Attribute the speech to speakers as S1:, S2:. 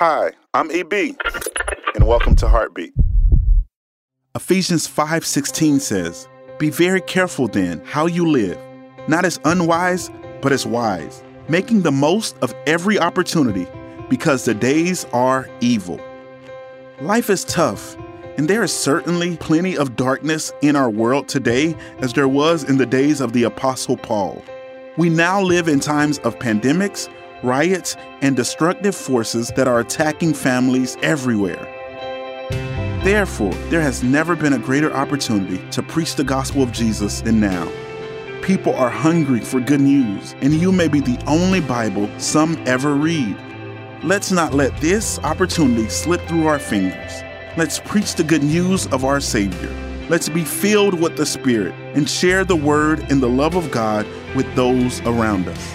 S1: Hi, I'm EB, and welcome to Heartbeat.
S2: Ephesians 5:16 says, "Be very careful then how you live, not as unwise, but as wise, making the most of every opportunity, because the days are evil." Life is tough, and there is certainly plenty of darkness in our world today as there was in the days of the apostle Paul. We now live in times of pandemics, riots, and destructive forces that are attacking families everywhere. Therefore, there has never been a greater opportunity to preach the gospel of Jesus than now. People are hungry for good news, and you may be the only Bible some ever read. Let's not let this opportunity slip through our fingers. Let's preach the good news of our Savior. Let's be filled with the Spirit and share the word and the love of God with those around us.